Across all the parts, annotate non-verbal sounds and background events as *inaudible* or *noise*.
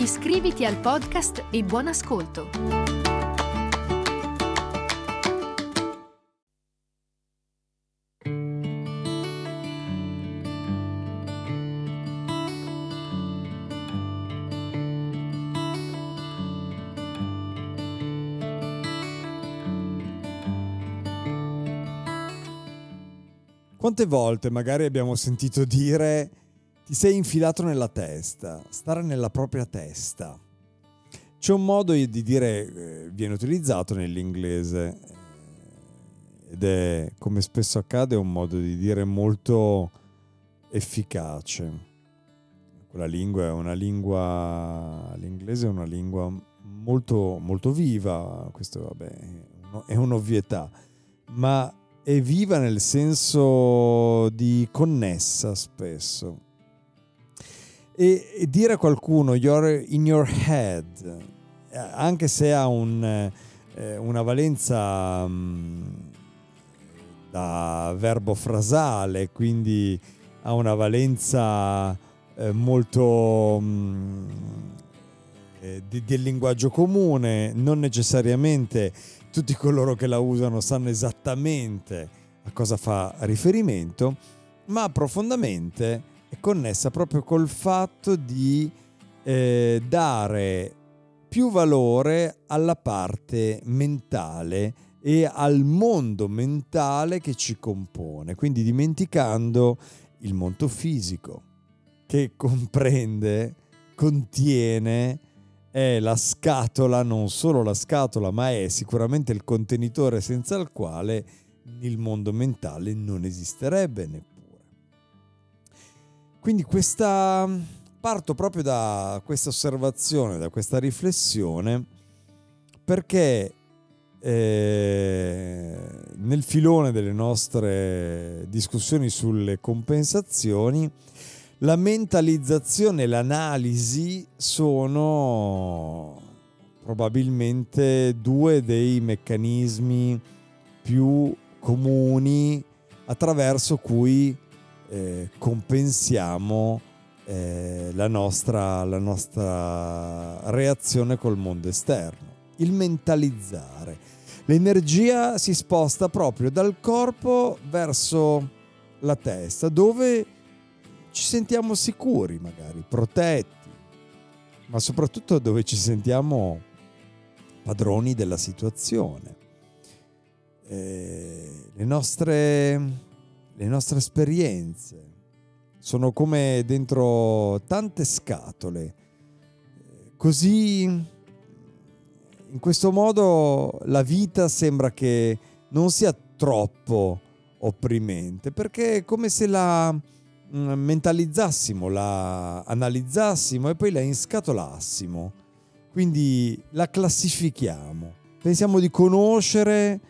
Iscriviti al podcast e buon ascolto! Quante volte magari abbiamo sentito dire ti sei infilato nella testa, stare nella propria testa. C'è un modo di dire, eh, viene utilizzato nell'inglese eh, ed è, come spesso accade, un modo di dire molto efficace. Quella lingua è una lingua, l'inglese è una lingua molto, molto viva, questo vabbè, è un'ovvietà, ma è viva nel senso di connessa spesso. E, e dire a qualcuno you're in your head, anche se ha un, eh, una valenza um, da verbo frasale, quindi ha una valenza eh, molto um, eh, di, del linguaggio comune, non necessariamente tutti coloro che la usano sanno esattamente a cosa fa riferimento, ma profondamente è connessa proprio col fatto di eh, dare più valore alla parte mentale e al mondo mentale che ci compone, quindi dimenticando il mondo fisico che comprende, contiene è la scatola, non solo la scatola, ma è sicuramente il contenitore senza il quale il mondo mentale non esisterebbe neppure. Quindi questa parto proprio da questa osservazione, da questa riflessione, perché eh, nel filone delle nostre discussioni sulle compensazioni la mentalizzazione e l'analisi sono probabilmente due dei meccanismi più comuni attraverso cui eh, compensiamo eh, la, nostra, la nostra reazione col mondo esterno. Il mentalizzare. L'energia si sposta proprio dal corpo verso la testa, dove ci sentiamo sicuri magari, protetti, ma soprattutto dove ci sentiamo padroni della situazione. Eh, le, nostre, le nostre esperienze sono come dentro tante scatole. Così, in questo modo, la vita sembra che non sia troppo opprimente, perché è come se la Mm, mentalizzassimo, la analizzassimo e poi la inscatolassimo. Quindi la classifichiamo. Pensiamo di conoscere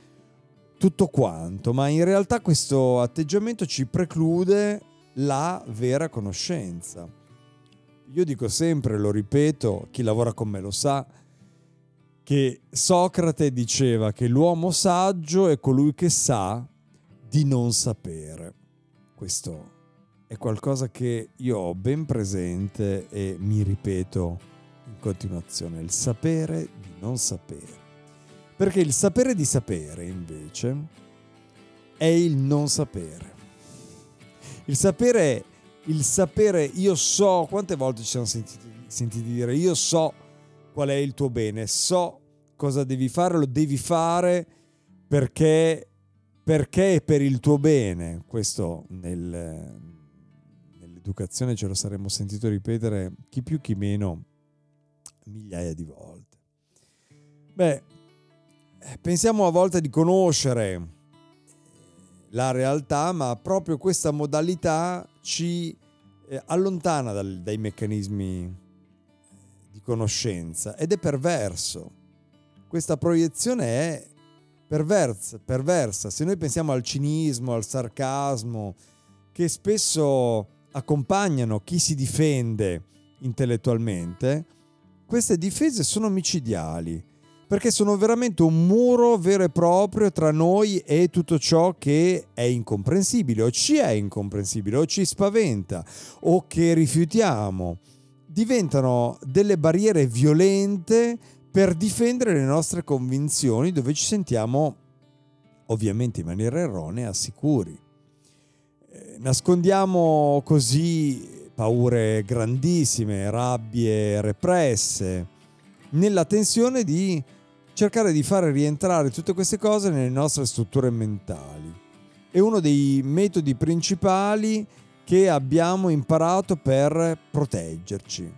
tutto quanto, ma in realtà questo atteggiamento ci preclude la vera conoscenza. Io dico sempre, lo ripeto, chi lavora con me lo sa, che Socrate diceva che l'uomo saggio è colui che sa di non sapere. Questo è qualcosa che io ho ben presente e mi ripeto in continuazione, il sapere di non sapere. Perché il sapere di sapere invece è il non sapere. Il sapere, il sapere, io so, quante volte ci siamo sentiti, sentiti dire, io so qual è il tuo bene, so cosa devi fare, lo devi fare perché, perché è per il tuo bene, questo nel, educazione ce lo saremmo sentito ripetere chi più chi meno migliaia di volte. Beh, eh, pensiamo a volte di conoscere la realtà, ma proprio questa modalità ci eh, allontana dai meccanismi eh, di conoscenza ed è perverso. Questa proiezione è perversa, perversa. Se noi pensiamo al cinismo, al sarcasmo, che spesso accompagnano chi si difende intellettualmente, queste difese sono micidiali, perché sono veramente un muro vero e proprio tra noi e tutto ciò che è incomprensibile o ci è incomprensibile o ci spaventa o che rifiutiamo. Diventano delle barriere violente per difendere le nostre convinzioni dove ci sentiamo ovviamente in maniera erronea sicuri. Eh, nascondiamo così paure grandissime, rabbie represse, nella tensione di cercare di fare rientrare tutte queste cose nelle nostre strutture mentali. È uno dei metodi principali che abbiamo imparato per proteggerci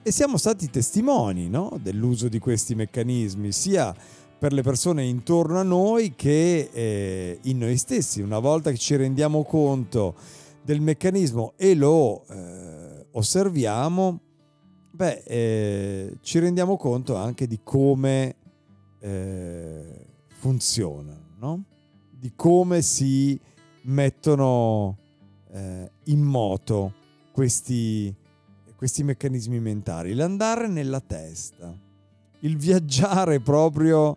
e siamo stati testimoni no? dell'uso di questi meccanismi, sia per le persone intorno a noi che eh, in noi stessi. Una volta che ci rendiamo conto del meccanismo e lo eh, osserviamo, beh, eh, ci rendiamo conto anche di come eh, funzionano, no? di come si mettono eh, in moto questi questi meccanismi mentali, l'andare nella testa, il viaggiare proprio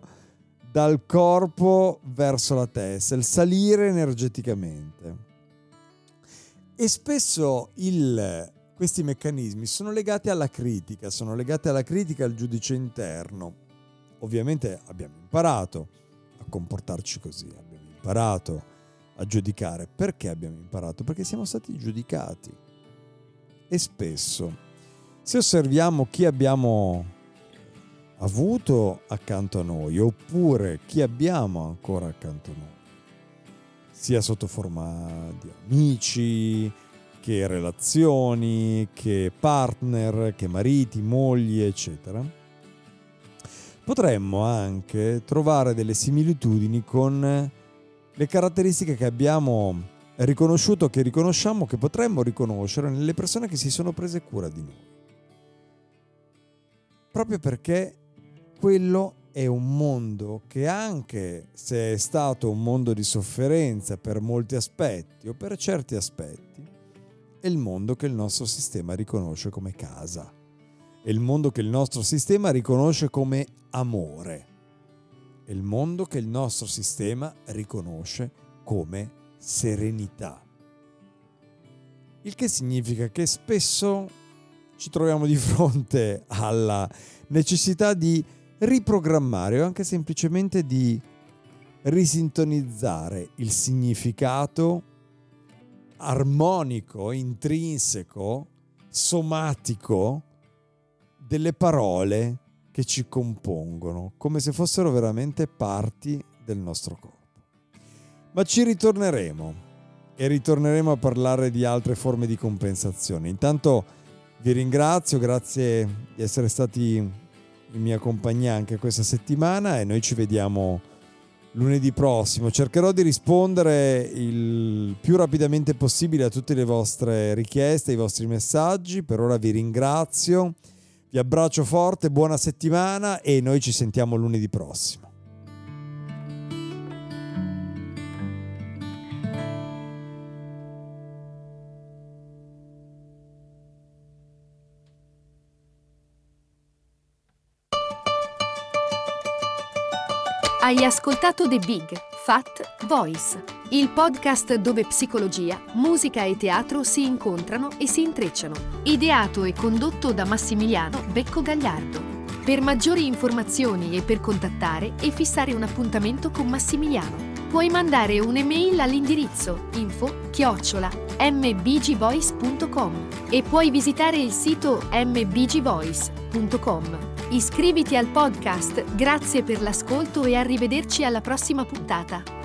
dal corpo verso la testa, il salire energeticamente. E spesso il, questi meccanismi sono legati alla critica, sono legati alla critica al giudice interno. Ovviamente abbiamo imparato a comportarci così, abbiamo imparato a giudicare. Perché abbiamo imparato? Perché siamo stati giudicati e spesso. Se osserviamo chi abbiamo avuto accanto a noi oppure chi abbiamo ancora accanto a noi, sia sotto forma di amici, che relazioni, che partner, che mariti, mogli, eccetera, potremmo anche trovare delle similitudini con le caratteristiche che abbiamo riconosciuto che riconosciamo che potremmo riconoscere nelle persone che si sono prese cura di noi. Proprio perché quello è un mondo che anche se è stato un mondo di sofferenza per molti aspetti o per certi aspetti, è il mondo che il nostro sistema riconosce come casa. È il mondo che il nostro sistema riconosce come amore. È il mondo che il nostro sistema riconosce come serenità. Il che significa che spesso ci troviamo di fronte *laughs* alla necessità di riprogrammare o anche semplicemente di risintonizzare il significato armonico, intrinseco, somatico delle parole che ci compongono, come se fossero veramente parti del nostro corpo. Ma ci ritorneremo e ritorneremo a parlare di altre forme di compensazione. Intanto vi ringrazio, grazie di essere stati in mia compagnia anche questa settimana e noi ci vediamo lunedì prossimo. Cercherò di rispondere il più rapidamente possibile a tutte le vostre richieste, ai vostri messaggi. Per ora vi ringrazio, vi abbraccio forte, buona settimana e noi ci sentiamo lunedì prossimo. Hai ascoltato The Big Fat Voice, il podcast dove psicologia, musica e teatro si incontrano e si intrecciano. Ideato e condotto da Massimiliano Becco Gagliardo. Per maggiori informazioni e per contattare e fissare un appuntamento con Massimiliano, puoi mandare un'email all'indirizzo info chiocciola mbgvoice.com e puoi visitare il sito mbgvoice.com. Iscriviti al podcast, grazie per l'ascolto e arrivederci alla prossima puntata.